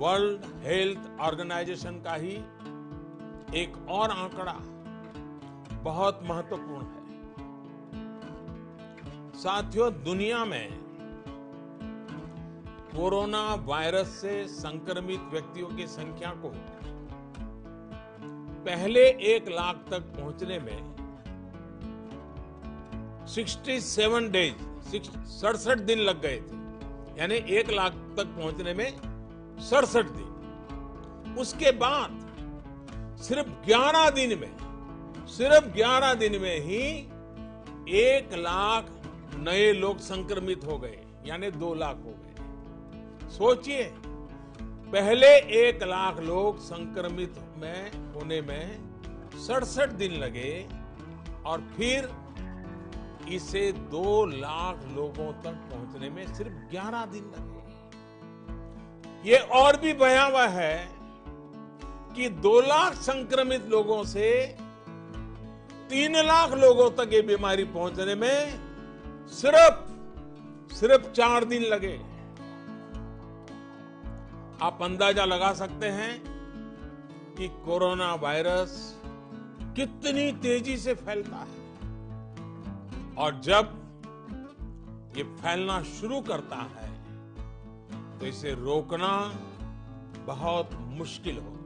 World health organisation का ही एक और आंकड़ा बहुत महत्वपूर्ण है। साथियों, दुनिया में कोरोना वायरस से संक्रमित व्यक्तियों की संख्या को पहले एक लाख तक पहुँचने में 67 डेज़ सड़सठ दिन लग गए थे। यानी एक लाख तक पहुँचने में सड़सठ दिन। उसके बाद सिर्फ़ 11 दिन में, सिर्फ़ 11 दिन में ही एक लाख नए लोग संक्रमित हो गए, यानी दो लाख हो गए। सोचिए, पहले एक लाख लोग संक्रमित में, होने में सड़सठ दिन लगे और फिर इसे दो लाख लोगों तक पहुँचने में सिर्फ़ 11 दिन लगे। ये और भी भयावह है कि दो लाख संक्रमित लोगों से तीन लाख लोगों तक ये बीमारी पहुँचने में सिर्फ़ सिर्फ़ चार दिन लगे। आप अंदाज़ा लगा सकते हैं कि कोरोना वायरस कितनी तेज़ी से फैलता है। और जब ये फैलना शुरू करता है तो इसे रोकना बहुत मुश्किल होता है